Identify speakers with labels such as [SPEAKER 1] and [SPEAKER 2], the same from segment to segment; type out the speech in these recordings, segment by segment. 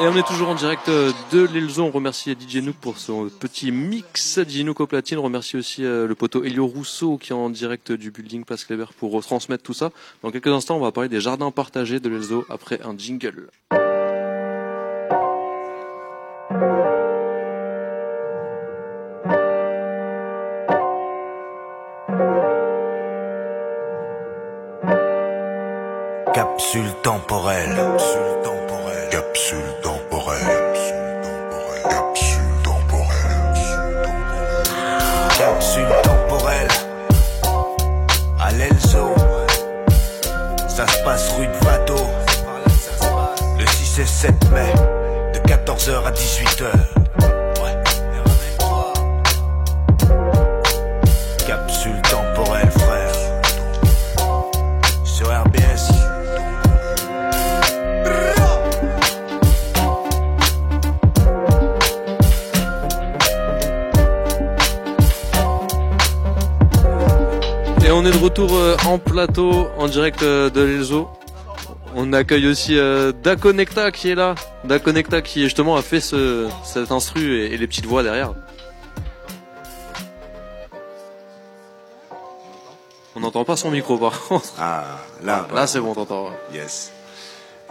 [SPEAKER 1] Et on est toujours en direct euh, de l'Elzo. On remercie DJ Nook pour son petit mix. DJ Nook au platine. On remercie aussi euh, le poteau Elio Rousseau qui est en direct du building Place Kleber pour retransmettre tout ça. Dans quelques instants, on va parler des jardins partagés de l'Elzo après un jingle.
[SPEAKER 2] Capsule temporelle. Temporelle. Et
[SPEAKER 1] on est de retour euh, en plateau, en direct euh, de l'Elzo. On accueille aussi euh, Daconecta qui est là. Daconecta qui justement a fait ce, cet instru et, et les petites voix derrière. On n'entend pas son micro par contre.
[SPEAKER 3] Ah, là,
[SPEAKER 1] Là c'est bon, t'entends.
[SPEAKER 3] Yes,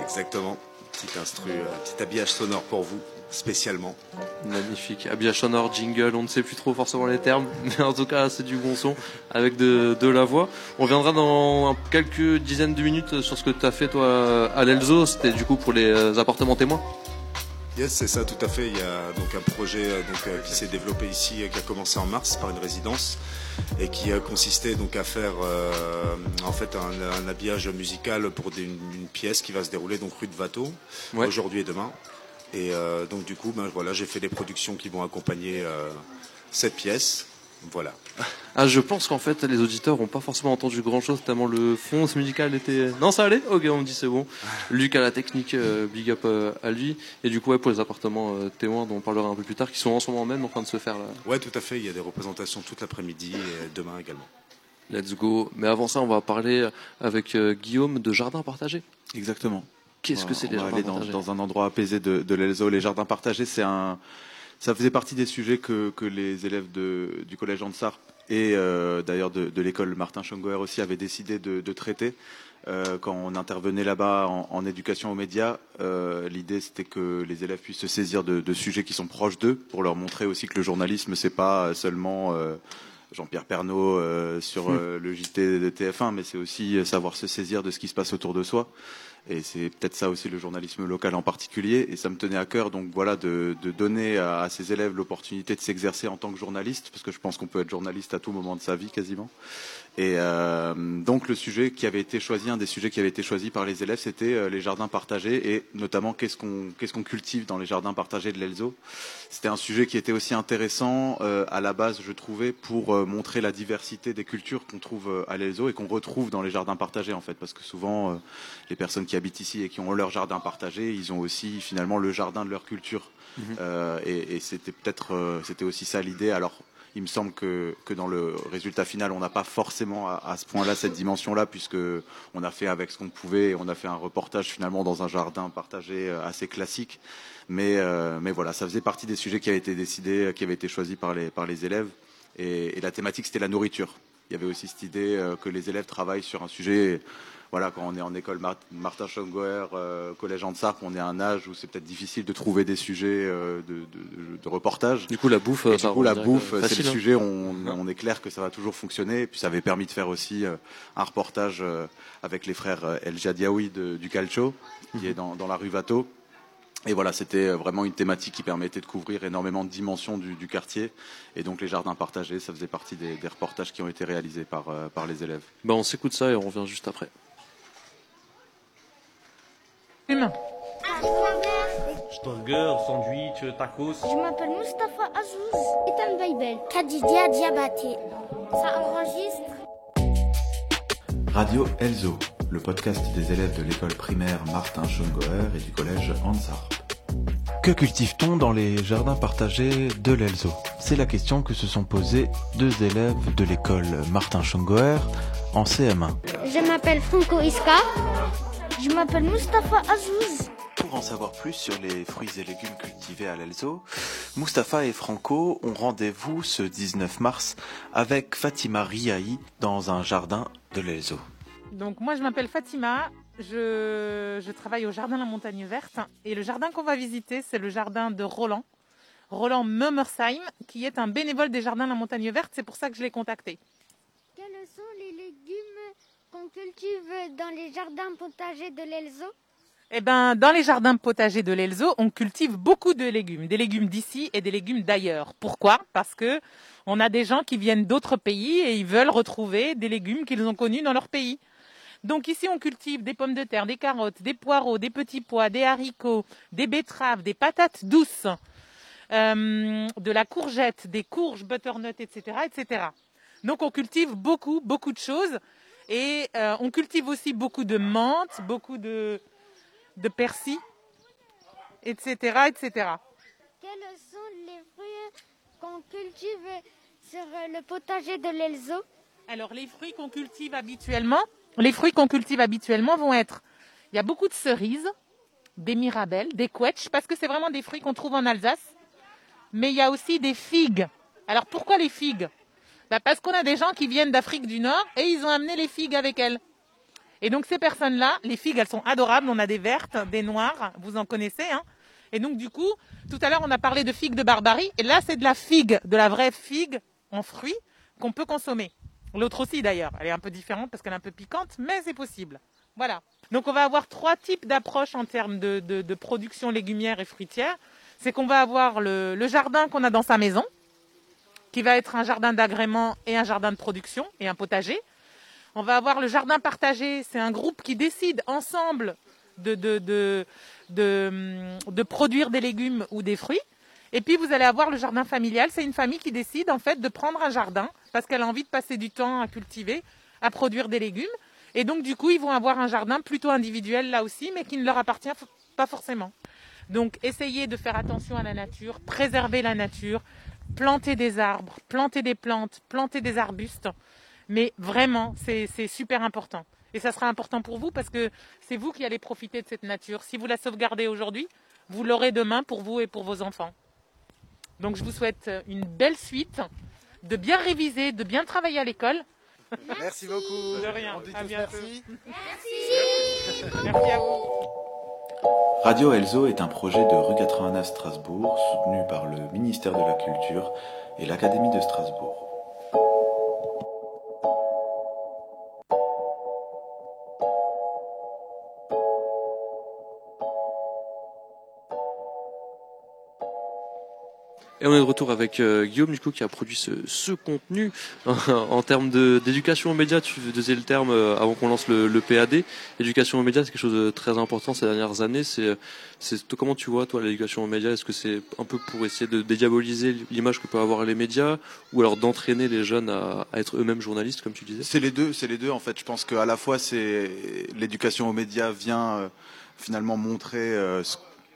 [SPEAKER 3] exactement. Petit instru, petit habillage sonore pour vous, spécialement.
[SPEAKER 1] Magnifique. Habillage sonore, jingle, on ne sait plus trop forcément les termes, mais en tout cas c'est du bon son avec de, de la voix. On reviendra dans quelques dizaines de minutes sur ce que tu as fait toi à l'Elzo. C'était du coup pour les euh, appartements témoins.
[SPEAKER 3] Yes, c'est ça, tout à fait. Il y a donc un projet euh, donc, euh, qui s'est développé ici, qui a commencé en mars par une résidence et qui a consisté donc à faire euh, en fait un, un habillage musical pour des- une, une pièce qui va se dérouler donc rue de Vato
[SPEAKER 1] Ouais.
[SPEAKER 3] aujourd'hui et demain. Et euh, donc du coup, ben, voilà, j'ai fait des productions qui vont accompagner euh, cette pièce. Voilà.
[SPEAKER 1] Ah, je pense qu'en fait les auditeurs ont pas forcément entendu grand chose tellement le fond musical était. Non, ça allait? Ok, on me dit c'est bon. Luc à la technique, euh, big up euh, à lui. Et du coup, ouais, pour les appartements euh, témoins dont on parlera un peu plus tard, qui sont en ce moment même en train de se faire là.
[SPEAKER 3] Ouais, tout à fait. Il y a des représentations toute l'après-midi et demain également.
[SPEAKER 1] Let's go. Mais avant ça, on va parler avec euh, Guillaume de Jardin Partagé.
[SPEAKER 4] Exactement.
[SPEAKER 1] Qu'est-ce que c'est les jardins
[SPEAKER 4] aller dans,
[SPEAKER 1] partagés
[SPEAKER 4] dans un endroit apaisé de, de l'Elzo. Les jardins partagés, c'est un, ça faisait partie des sujets que, que les élèves de, du collège Ansar et euh, d'ailleurs de, de l'école Martin Schongoer aussi avaient décidé de, de traiter. Euh, quand on intervenait là-bas en, en éducation aux médias, euh, l'idée c'était que les élèves puissent se saisir de, de sujets qui sont proches d'eux, pour leur montrer aussi que le journalisme c'est pas seulement euh, Jean-Pierre Pernaud euh, sur euh, le JT de TF1, mais c'est aussi savoir se saisir de ce qui se passe autour de soi. Et c'est peut-être ça aussi le journalisme local en particulier. Et ça me tenait à cœur, donc voilà, de, de donner à, à ces élèves l'opportunité de s'exercer en tant que journaliste, parce que je pense qu'on peut être journaliste à tout moment de sa vie quasiment. Et euh, donc le sujet qui avait été choisi, un des sujets qui avait été choisi par les élèves, c'était euh, les jardins partagés et notamment qu'est-ce qu'on qu'est-ce qu'on cultive dans les jardins partagés de l'Elzo. C'était un sujet qui était aussi intéressant euh, à la base, je trouvais, pour euh, montrer la diversité des cultures qu'on trouve à l'Elzo et qu'on retrouve dans les jardins partagés en fait, parce que souvent les personnes qui habitent ici et qui ont leur jardin partagé, ils ont aussi finalement le jardin de leur culture. Euh, et et c'était peut-être c'était aussi ça l'idée. Alors il me semble que, dans le résultat final, on n'a pas forcément à, ce point-là cette dimension-là, puisque on a fait avec ce qu'on pouvait, on a fait un reportage finalement dans un jardin partagé euh, assez classique. Mais, euh, mais voilà, ça faisait partie des sujets qui avaient été décidés, qui avaient été choisis par les, élèves. Et, et la thématique, c'était la nourriture. Il y avait aussi cette idée euh, que les élèves travaillent sur un sujet. Voilà, quand on est en école Mar- Martin Schongoer, euh, collège Ansar, on est à un âge où c'est peut-être difficile de trouver des sujets euh, de, de, de- de reportage.
[SPEAKER 1] Du coup, la bouffe,
[SPEAKER 4] Et du coup, la bouffe,
[SPEAKER 1] euh,
[SPEAKER 4] c'est le
[SPEAKER 1] hein.
[SPEAKER 4] sujet. On, on est clair que ça va toujours fonctionner. Et puis, ça avait permis de faire aussi euh, un reportage avec les frères El Jadiaoui de- du Calcio, qui est dans, dans la rue Vato. Et voilà, c'était vraiment une thématique qui permettait de couvrir énormément de dimensions du, du quartier. Et donc, les jardins partagés, ça faisait partie des, des reportages qui ont été réalisés par, par les élèves.
[SPEAKER 1] Bah, on s'écoute ça et on revient juste après.
[SPEAKER 5] Burger, sandwich, tacos.
[SPEAKER 6] Je m'appelle Mustapha Azouz. Ethan Baibel. Khadija Diabaté. Ça enregistre
[SPEAKER 7] Radio Elzo, le podcast des élèves de l'école primaire Martin Schongoer et du collège Hansarp. Que cultive-t-on dans les jardins partagés de l'Elzo? C'est la question que se sont posées deux élèves de l'école Martin Schongoer en CM1.
[SPEAKER 6] Je m'appelle Franco Iska. Je m'appelle Mustapha Azouz.
[SPEAKER 7] pour en savoir plus sur les fruits et légumes cultivés à l'Elzo, Mustapha et Franco ont rendez-vous ce 19 mars avec Fatima Riahi dans un jardin de l'Elzo.
[SPEAKER 8] Donc moi je m'appelle Fatima, je, je travaille au jardin La Montagne Verte et le jardin qu'on va visiter c'est le jardin de Roland, Roland Mummersheim qui est un bénévole des jardins La Montagne Verte, c'est pour ça que je l'ai contacté.
[SPEAKER 6] Quels sont les légumes qu'on cultive dans les jardins potagers de l'Elzo
[SPEAKER 8] Eh ben, dans les jardins potagers de l'Elzo, on cultive beaucoup de légumes, des légumes d'ici et des légumes d'ailleurs. Pourquoi? Parce que on a des gens qui viennent d'autres pays et ils veulent retrouver des légumes qu'ils ont connus dans leur pays. Donc ici, on cultive des pommes de terre, des carottes, des poireaux, des petits pois, des haricots, des betteraves, des patates douces, euh, de la courgette, des courges, butternut, etc., etc. Donc on cultive beaucoup, beaucoup de choses. Et euh, on cultive aussi beaucoup de menthe, beaucoup de, de persil, etc., etc.
[SPEAKER 6] Quels sont les fruits qu'on cultive sur le potager de l'Elzo?
[SPEAKER 8] Alors les fruits qu'on cultive habituellement, les fruits qu'on cultive habituellement vont être, il y a beaucoup de cerises, des mirabelles, des quetches, parce que c'est vraiment des fruits qu'on trouve en Alsace. Mais il y a aussi des figues. Alors pourquoi les figues? Bah, Parce qu'on a des gens qui viennent d'Afrique du Nord et ils ont amené les figues avec elles. Et donc ces personnes-là, les figues, elles sont adorables. On a des vertes, des noires, vous en connaissez. Hein et donc du coup, tout à l'heure on a parlé de figues de Barbarie. Et là c'est de la figue, de la vraie figue en fruits qu'on peut consommer. L'autre aussi d'ailleurs. Elle est un peu différente parce qu'elle est un peu piquante, mais c'est possible. Voilà. Donc on va avoir trois types d'approches en termes de, production légumière et fruitière. C'est qu'on va avoir le, le jardin qu'on a dans sa maison, qui va être un jardin d'agrément et un jardin de production et un potager. On va avoir le jardin partagé, c'est un groupe qui décide ensemble de, de, de, de, produire des légumes ou des fruits. Et puis vous allez avoir le jardin familial, c'est une famille qui décide en fait de prendre un jardin parce qu'elle a envie de passer du temps à cultiver, à produire des légumes. Et donc du coup, ils vont avoir un jardin plutôt individuel là aussi, mais qui ne leur appartient pas forcément. Donc essayez de faire attention à la nature, préserver la nature, planter des arbres, planter des plantes, planter des arbustes. Mais vraiment, c'est super important. Et ça sera important pour vous parce que c'est vous qui allez profiter de cette nature. Si vous la sauvegardez aujourd'hui, vous l'aurez demain pour vous et pour vos enfants. Donc je vous souhaite une belle suite, de bien réviser, de bien travailler à l'école.
[SPEAKER 6] Merci.
[SPEAKER 9] merci. beaucoup.
[SPEAKER 8] De rien.
[SPEAKER 9] On dit
[SPEAKER 8] à
[SPEAKER 9] tous
[SPEAKER 8] bientôt.
[SPEAKER 9] merci.
[SPEAKER 6] Merci.
[SPEAKER 8] Merci à vous.
[SPEAKER 7] Radio Elzo est un projet de rue 89 Strasbourg soutenu par le ministère de la Culture et l'Académie de Strasbourg.
[SPEAKER 1] Et on est de retour avec euh, Guillaume du coup qui a produit ce, ce contenu en termes d'éducation aux médias. Tu faisais le terme euh, avant qu'on lance le, le PAD. L'éducation aux médias, c'est quelque chose de très important ces dernières années. C'est, toi, comment tu vois toi l'éducation aux médias? Est-ce que c'est un peu pour essayer de dédiaboliser l'image que peuvent avoir les médias, ou alors d'entraîner les jeunes à, à être eux-mêmes journalistes, comme tu disais?
[SPEAKER 4] C'est les deux, c'est les deux en fait. Je pense qu'à la fois c'est l'éducation aux médias vient euh, finalement montrer euh,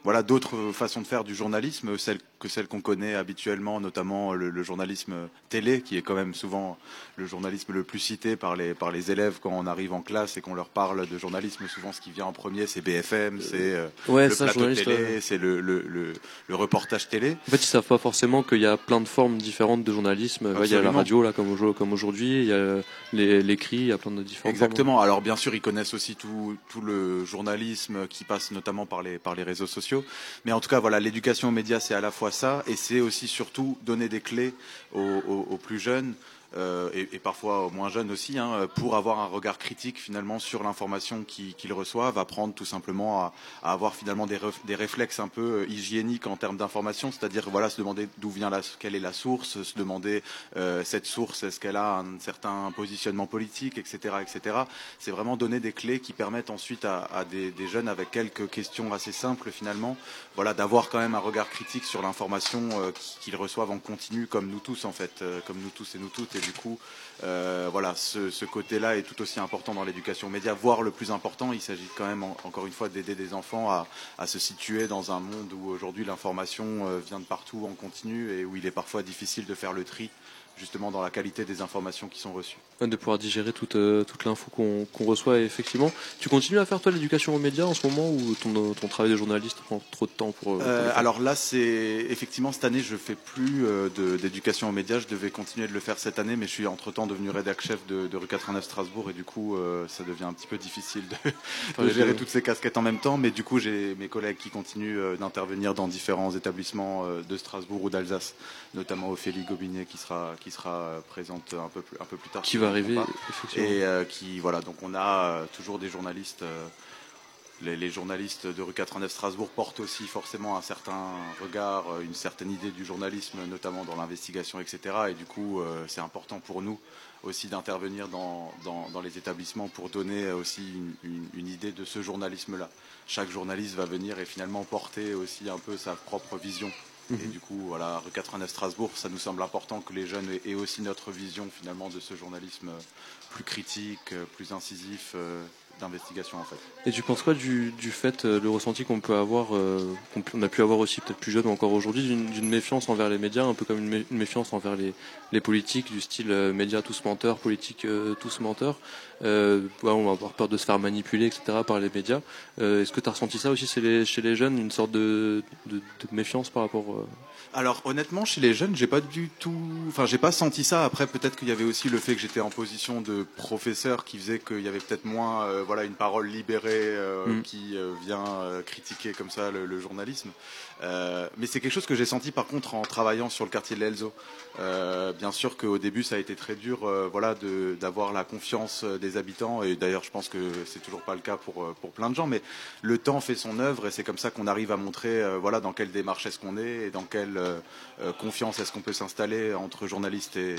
[SPEAKER 4] voilà d'autres façons de faire du journalisme, que celles qu'on connaît habituellement, notamment le, le journalisme télé, qui est quand même souvent le journalisme le plus cité par les par les élèves quand on arrive en classe et qu'on leur parle de journalisme. Souvent, ce qui vient en premier, c'est BFM, c'est euh,
[SPEAKER 1] Ouais,
[SPEAKER 4] le
[SPEAKER 1] ça,
[SPEAKER 4] plateau télé,
[SPEAKER 1] ouais.
[SPEAKER 4] c'est le, le, le, reportage télé.
[SPEAKER 1] En fait, ils savent pas forcément qu'il y a plein de formes différentes de journalisme. Ouais, Il y a la radio là, comme, au- comme aujourd'hui. Il y a l'écrit. Il y a plein de différentes. formes.
[SPEAKER 4] Exactement. Alors bien sûr, ils connaissent aussi tout, tout le journalisme qui passe notamment par les, par les réseaux sociaux. Mais en tout cas, voilà, l'éducation aux médias, c'est à la fois et c'est aussi surtout donner des clés aux plus jeunes. Euh, et, et parfois moins jeunes aussi, hein, pour avoir un regard critique finalement sur l'information qu'ils qu'ils reçoivent, apprendre tout simplement à, avoir finalement des, réflexes un peu euh, hygiéniques en termes d'information, c'est-à-dire voilà se demander d'où vient la, quelle est la source, se demander euh, cette source, est-ce qu'elle a un certain positionnement politique, etc., etc. C'est vraiment donner des clés qui permettent ensuite à, des, jeunes avec quelques questions assez simples finalement, voilà, d'avoir quand même un regard critique sur l'information qu'ils reçoivent en continu, comme nous tous en fait, comme nous tous et nous toutes. Du coup, euh, voilà, ce, côté-là est tout aussi important dans l'éducation média, voire le plus important. Il s'agit quand même en- encore une fois d'aider des enfants à, à se situer dans un monde où aujourd'hui l'information euh, vient de partout en continu et où il est parfois difficile de faire le tri justement dans la qualité des informations qui sont reçues.
[SPEAKER 1] De pouvoir digérer toute, euh, toute l'info qu'on qu'on reçoit. Et effectivement, tu continues à faire toi l'éducation aux médias en ce moment ou ton, ton travail de journaliste prend trop de temps pour. euh, pour
[SPEAKER 4] Euh, alors là, c'est effectivement cette année, je fais plus euh, d'éducation aux médias. Je devais continuer de le faire cette année, mais je suis entre temps devenu rédac chef de, de rue 89 Strasbourg et du coup, ça devient un petit peu difficile de, gérer toutes ces casquettes en même temps. Mais du coup, j'ai mes collègues qui continuent d'intervenir dans différents établissements de Strasbourg ou d'Alsace, notamment Ophélie Gobinet qui sera qui sera présente un peu plus, un peu plus tard.
[SPEAKER 1] Qui va arriver.
[SPEAKER 4] Et euh, qui voilà, donc on a euh, toujours des journalistes. euh, les, les journalistes de rue 89 Strasbourg portent aussi forcément un certain regard, une certaine idée du journalisme, notamment dans l'investigation, etc. Et du coup, c'est important pour nous aussi d'intervenir dans, dans- dans les établissements pour donner aussi une, une- une idée de ce journalisme-là. Chaque journaliste va venir et finalement porter aussi un peu sa propre vision. Et du coup, voilà, rue 89 Strasbourg, ça nous semble important que les jeunes aient, aussi notre vision finalement de ce journalisme euh, plus critique, euh, plus incisif, euh, d'investigation en fait.
[SPEAKER 1] Et tu penses quoi du, du fait, le ressenti qu'on peut avoir, qu'on a pu avoir aussi peut-être plus jeune ou encore aujourd'hui, d'une méfiance envers les médias, un peu comme une, mé- une méfiance envers les, les politiques, du style médias tous menteurs, politiques tous menteurs? Euh, on va avoir peur de se faire manipuler, etc. par les médias. Euh, Est-ce que tu as ressenti ça aussi chez les, chez les jeunes, une sorte de, de, de méfiance par rapport euh,
[SPEAKER 4] Alors honnêtement, chez les jeunes, j'ai pas du tout, enfin j'ai pas senti ça. Après, peut-être qu'il y avait aussi le fait que j'étais en position de professeur qui faisait qu'il y avait peut-être moins, euh, voilà, une parole libérée
[SPEAKER 1] Mm.
[SPEAKER 4] qui vient critiquer comme ça le, le journalisme. Euh, mais c'est quelque chose que j'ai senti par contre en travaillant sur le quartier de l'Elzo. Euh, bien sûr qu'au début, ça a été très dur, euh, voilà, d'avoir la confiance des habitants. Et d'ailleurs, je pense que c'est toujours pas le cas pour pour plein de gens. Mais le temps fait son œuvre et c'est comme ça qu'on arrive à montrer, voilà, dans quelle démarche est-ce qu'on est et dans quelle confiance est-ce qu'on peut s'installer entre journalistes et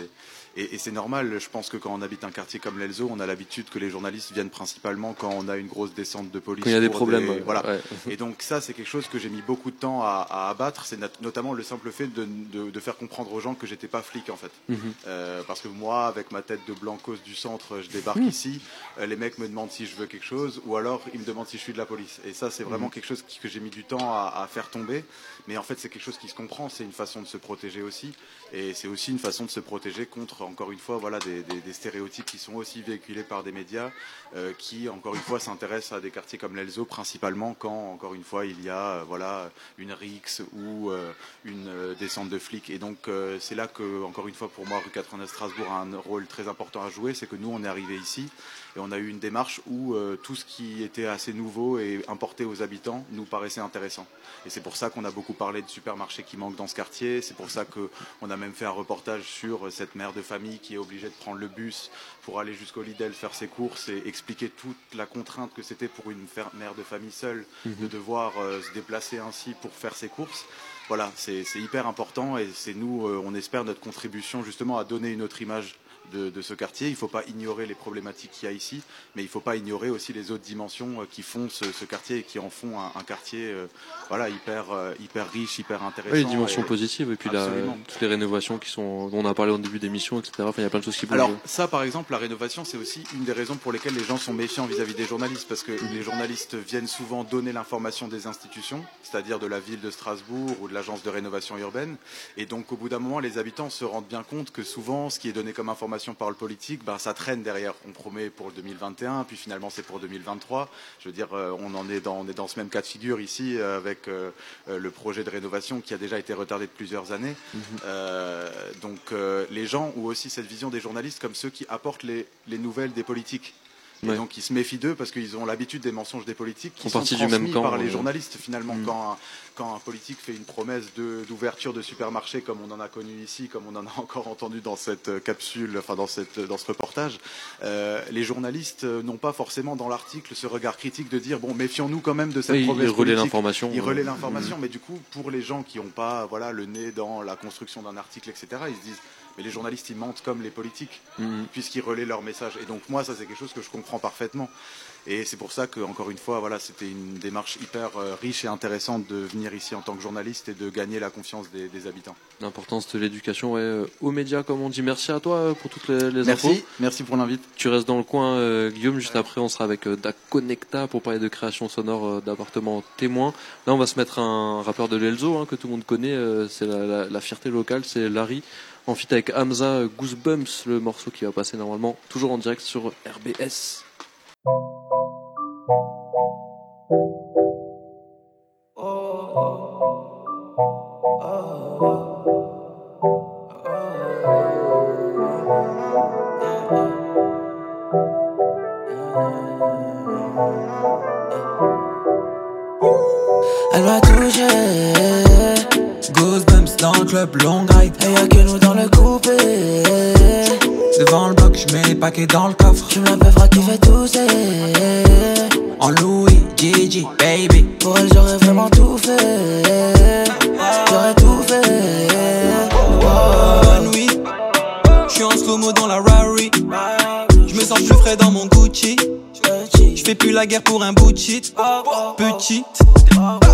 [SPEAKER 4] et, et c'est normal. Je pense que quand on habite un quartier comme l'Elzo, on a l'habitude que les journalistes viennent principalement quand on a une grosse descente de police.
[SPEAKER 1] quand il y a des problèmes
[SPEAKER 4] voilà.
[SPEAKER 1] ouais.
[SPEAKER 4] Et donc ça, c'est quelque chose que j'ai mis beaucoup de temps à, à abattre. C'est not- notamment le simple fait de, de- de faire comprendre aux gens que j'étais pas flic en fait.
[SPEAKER 1] Mhm.
[SPEAKER 4] Euh, parce que moi, avec ma tête de blancos du centre, je débarque
[SPEAKER 1] Mhm.
[SPEAKER 4] ici. euh, les mecs me demandent si je veux quelque chose, ou alors ils me demandent si je suis de la police. Et ça, c'est vraiment
[SPEAKER 1] Mhm.
[SPEAKER 4] quelque chose qui- que j'ai mis du temps à, à faire tomber. Mais en fait, c'est quelque chose qui se comprend. C'est une façon de se protéger aussi, et c'est aussi une façon de se protéger contre, encore une fois, voilà, des, des- des stéréotypes qui sont aussi véhiculés par des médias, euh, qui, encore une fois, s'intéressent à des quartiers comme l'Elzo, principalement quand, encore une fois, il y a, voilà, une rixe ou euh, une euh, descente de flics. Et donc, euh, c'est là que, encore une fois, pour moi, rue 89 Strasbourg a un rôle très important à jouer. C'est que nous, on est arrivé ici et on a eu une démarche où euh, tout ce qui était assez nouveau et importé aux habitants nous paraissait intéressant. Et c'est pour ça qu'on a beaucoup parlé de supermarchés qui manquent dans ce quartier. C'est pour ça qu'on a même fait un reportage sur cette mère de famille qui est obligée de prendre le bus pour aller jusqu'au Lidl faire ses courses et expliquer toute la contrainte que c'était pour une mère de famille seule de devoir euh, se déplacer ainsi pour faire ses courses. Voilà, c'est c'est hyper important et c'est nous, euh, on espère notre contribution justement à donner une autre image de, de ce quartier. Il ne faut pas ignorer les problématiques qu'il y a ici, mais il ne faut pas ignorer aussi les autres dimensions euh, qui font ce, ce quartier et qui en font un, un quartier euh, voilà, hyper, euh, hyper riche, hyper intéressant.
[SPEAKER 1] Ouais, les dimensions
[SPEAKER 4] et-
[SPEAKER 1] positives et puis la, toutes les rénovations qui sont dont on a parlé au début d'émission etc enfin il y a plein de choses qui bougent
[SPEAKER 4] Alors ça, par exemple, la rénovation, c'est aussi une des raisons pour lesquelles les gens sont méfiants vis-à-vis des journalistes, parce que les journalistes viennent souvent donner l'information des institutions, c'est-à-dire de la ville de Strasbourg ou de l'agence de rénovation urbaine, et donc au bout d'un moment, les habitants se rendent bien compte que souvent, ce qui est donné comme information par le politique, ben, ça traîne derrière. On promet pour le 2021, puis finalement c'est pour 2023. Je veux dire, euh, on en est dans, on est dans ce même cas de figure ici euh, avec euh, le projet de rénovation qui a déjà été retardé de plusieurs années. Euh, donc euh, les gens ont aussi cette vision des journalistes comme ceux qui apportent les, les nouvelles des politiques. Et
[SPEAKER 1] Ouais.
[SPEAKER 4] donc ils se méfient d'eux parce qu'ils ont l'habitude des mensonges des politiques qui sont
[SPEAKER 1] partie du même
[SPEAKER 4] transmis
[SPEAKER 1] camp,
[SPEAKER 4] par les journalistes finalement.
[SPEAKER 1] Mm.
[SPEAKER 4] Quand, un, quand un politique fait une promesse d'ouverture de, supermarché comme on en a connu ici, comme on en a encore entendu dans cette euh, capsule, enfin dans, cette, dans ce reportage, euh, les journalistes euh, n'ont pas forcément dans l'article ce regard critique de dire bon méfions-nous quand même de cette
[SPEAKER 1] Oui, ils
[SPEAKER 4] promesse
[SPEAKER 1] relaient
[SPEAKER 4] politique.
[SPEAKER 1] l'information,
[SPEAKER 4] Ils
[SPEAKER 1] euh,
[SPEAKER 4] relaient l'information, mais du coup, pour les gens qui n'ont pas voilà, le nez dans la construction d'un article, etc., ils se disent, mais les journalistes, ils mentent comme les politiques,
[SPEAKER 1] Mhm.
[SPEAKER 4] puisqu'ils relaient leur message. Et donc, moi, ça, c'est quelque chose que je comprends parfaitement. Et c'est pour ça que, encore une fois, voilà, c'était une démarche hyper euh, riche et intéressante de venir ici en tant que journaliste et de gagner la confiance des, des habitants.
[SPEAKER 1] l'importance de l'éducation ouais, euh, aux médias comme on dit merci à toi euh, pour toutes les, les
[SPEAKER 4] Merci,
[SPEAKER 1] infos
[SPEAKER 4] merci pour l'invite.
[SPEAKER 1] tu restes dans le coin Guillaume juste après on sera avec Da Connecta pour parler de création sonore d'appartements témoins là on va se mettre un rappeur de l'Elzo hein, que tout le monde connaît c'est la, la- la fierté locale c'est Larry en feat avec Hamza Goosebumps, le morceau qui va passer normalement toujours en direct sur RBS.
[SPEAKER 9] Club, long ride. Et y'a que nous dans le coupé. Devant le bloc, je mets les paquets dans le coffre. Tu me la peuvra qui fait tousser. En Louis, Gigi, baby. Pour elle, j'aurais vraiment tout fait. J'aurais tout fait.
[SPEAKER 10] Bonne nuit, je suis en slow-mo dans la Rari. Je me sens plus frais dans mon Gucci. Je fais plus la guerre pour un bout de shit. Petite.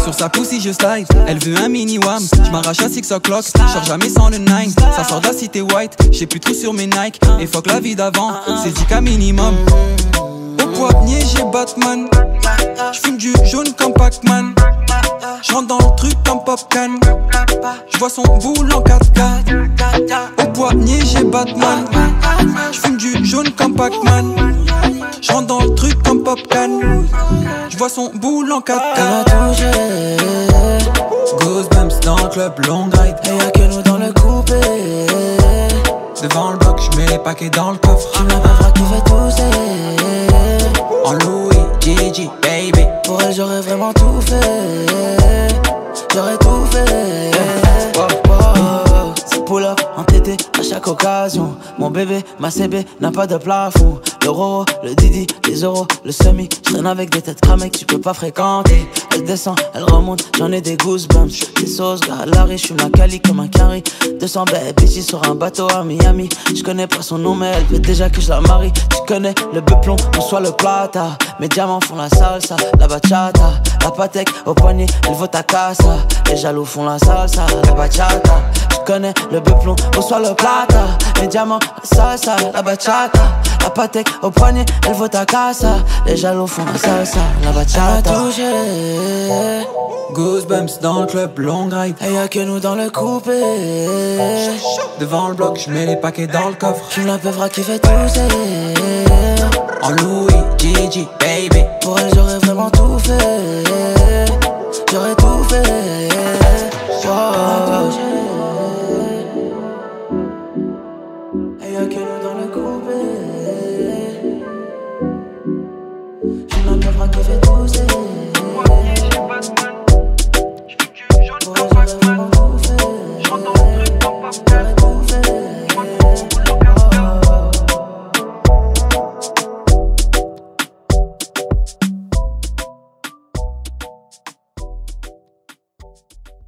[SPEAKER 10] Sur sa pussy je slide, elle veut un mini wham Je m'arrache à 6 o'clock, je jamais sans le 9 Ça sort de la cité white, j'ai plus trop sur mes Nike. Et fuck la vie d'avant, c'est 10 minimum. Au poignet j'ai Batman. Je fume du jaune comme Pac-Man. Je rentre dans le truc comme Popcan. Je vois son boule en 4x4 Au poignet j'ai Batman. Je fume du jaune comme Pac-Man Je rentre dans le truc comme Popcan Je vois son boule en 4x4
[SPEAKER 9] Elle m'a touché.
[SPEAKER 10] Goosebumps dans le club, long ride.
[SPEAKER 9] Et y'a que nous dans le coupé.
[SPEAKER 10] Devant le bloc, je mets les paquets dans le coffre.
[SPEAKER 9] Tu la peuvra qui fait tousser.
[SPEAKER 10] En Louis, Gigi, baby.
[SPEAKER 9] Pour elle, j'aurais vraiment tout fait. J'aurais tout fait. Oh, oh, oh. C'est pull up, entêté à chaque occasion. Mon bébé, ma CB n'a pas de plafond. Le roro, le didi, les euros, le semi. Je traîne avec des têtes cramées que tu peux pas fréquenter. Elle descend, elle remonte, j'en ai des goosebumps. Des sauces, gars, Larry, je suis ma cali comme un carry. 200 bébés ici sur un bateau à Miami. Je connais pas son nom, mais elle veut déjà que je la marie. Tu connais le beuplon, on soit le plata. Mes diamants font la salsa, la bachata. La patek au poignet, elle vaut ta casa. Les jaloux font la salsa, la bachata. Tu connais le beuplon, on soit le plata. Mes diamants, la salsa, la bachata. La patek au poignet, elle vaut ta casa. Les jaloux font la salsa, la bachata. touché.
[SPEAKER 10] Goosebumps dans le club, long ride.
[SPEAKER 9] Et y'a que nous dans le coupé.
[SPEAKER 10] Devant le bloc, je mets les paquets dans le coffre.
[SPEAKER 9] Tu la peuvra qui fait tousser.
[SPEAKER 10] En Louis, Gigi, baby.
[SPEAKER 9] Pour elle, j'aurais vraiment tout fait.